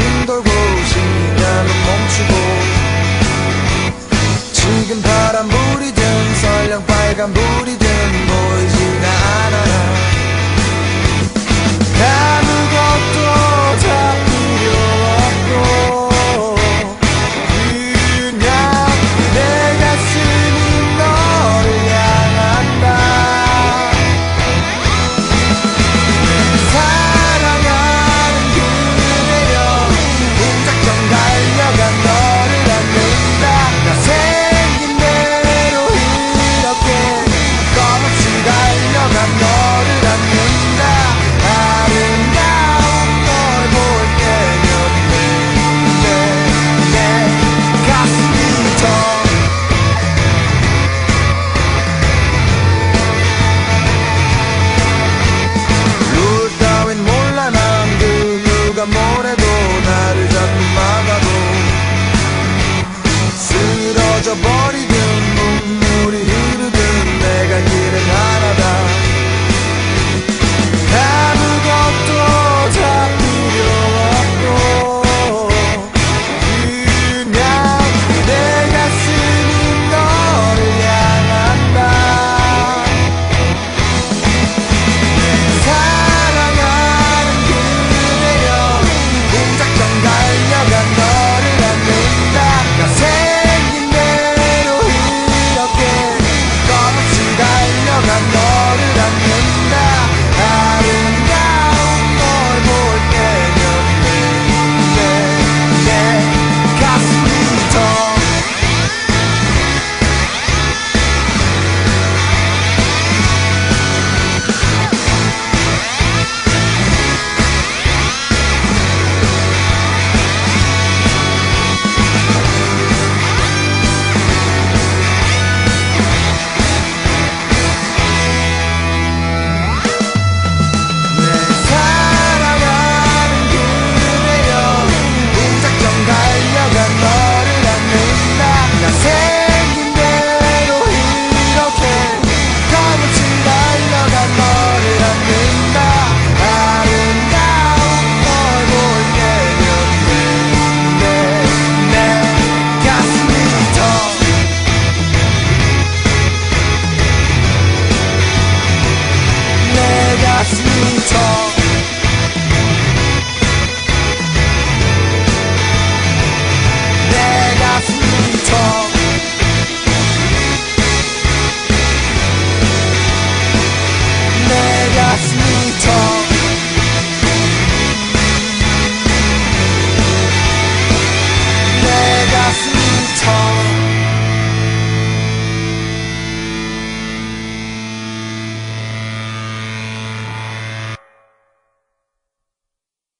빙돌고 시간은 멈추고. 지금 바람불이든 설령 빨간불이든.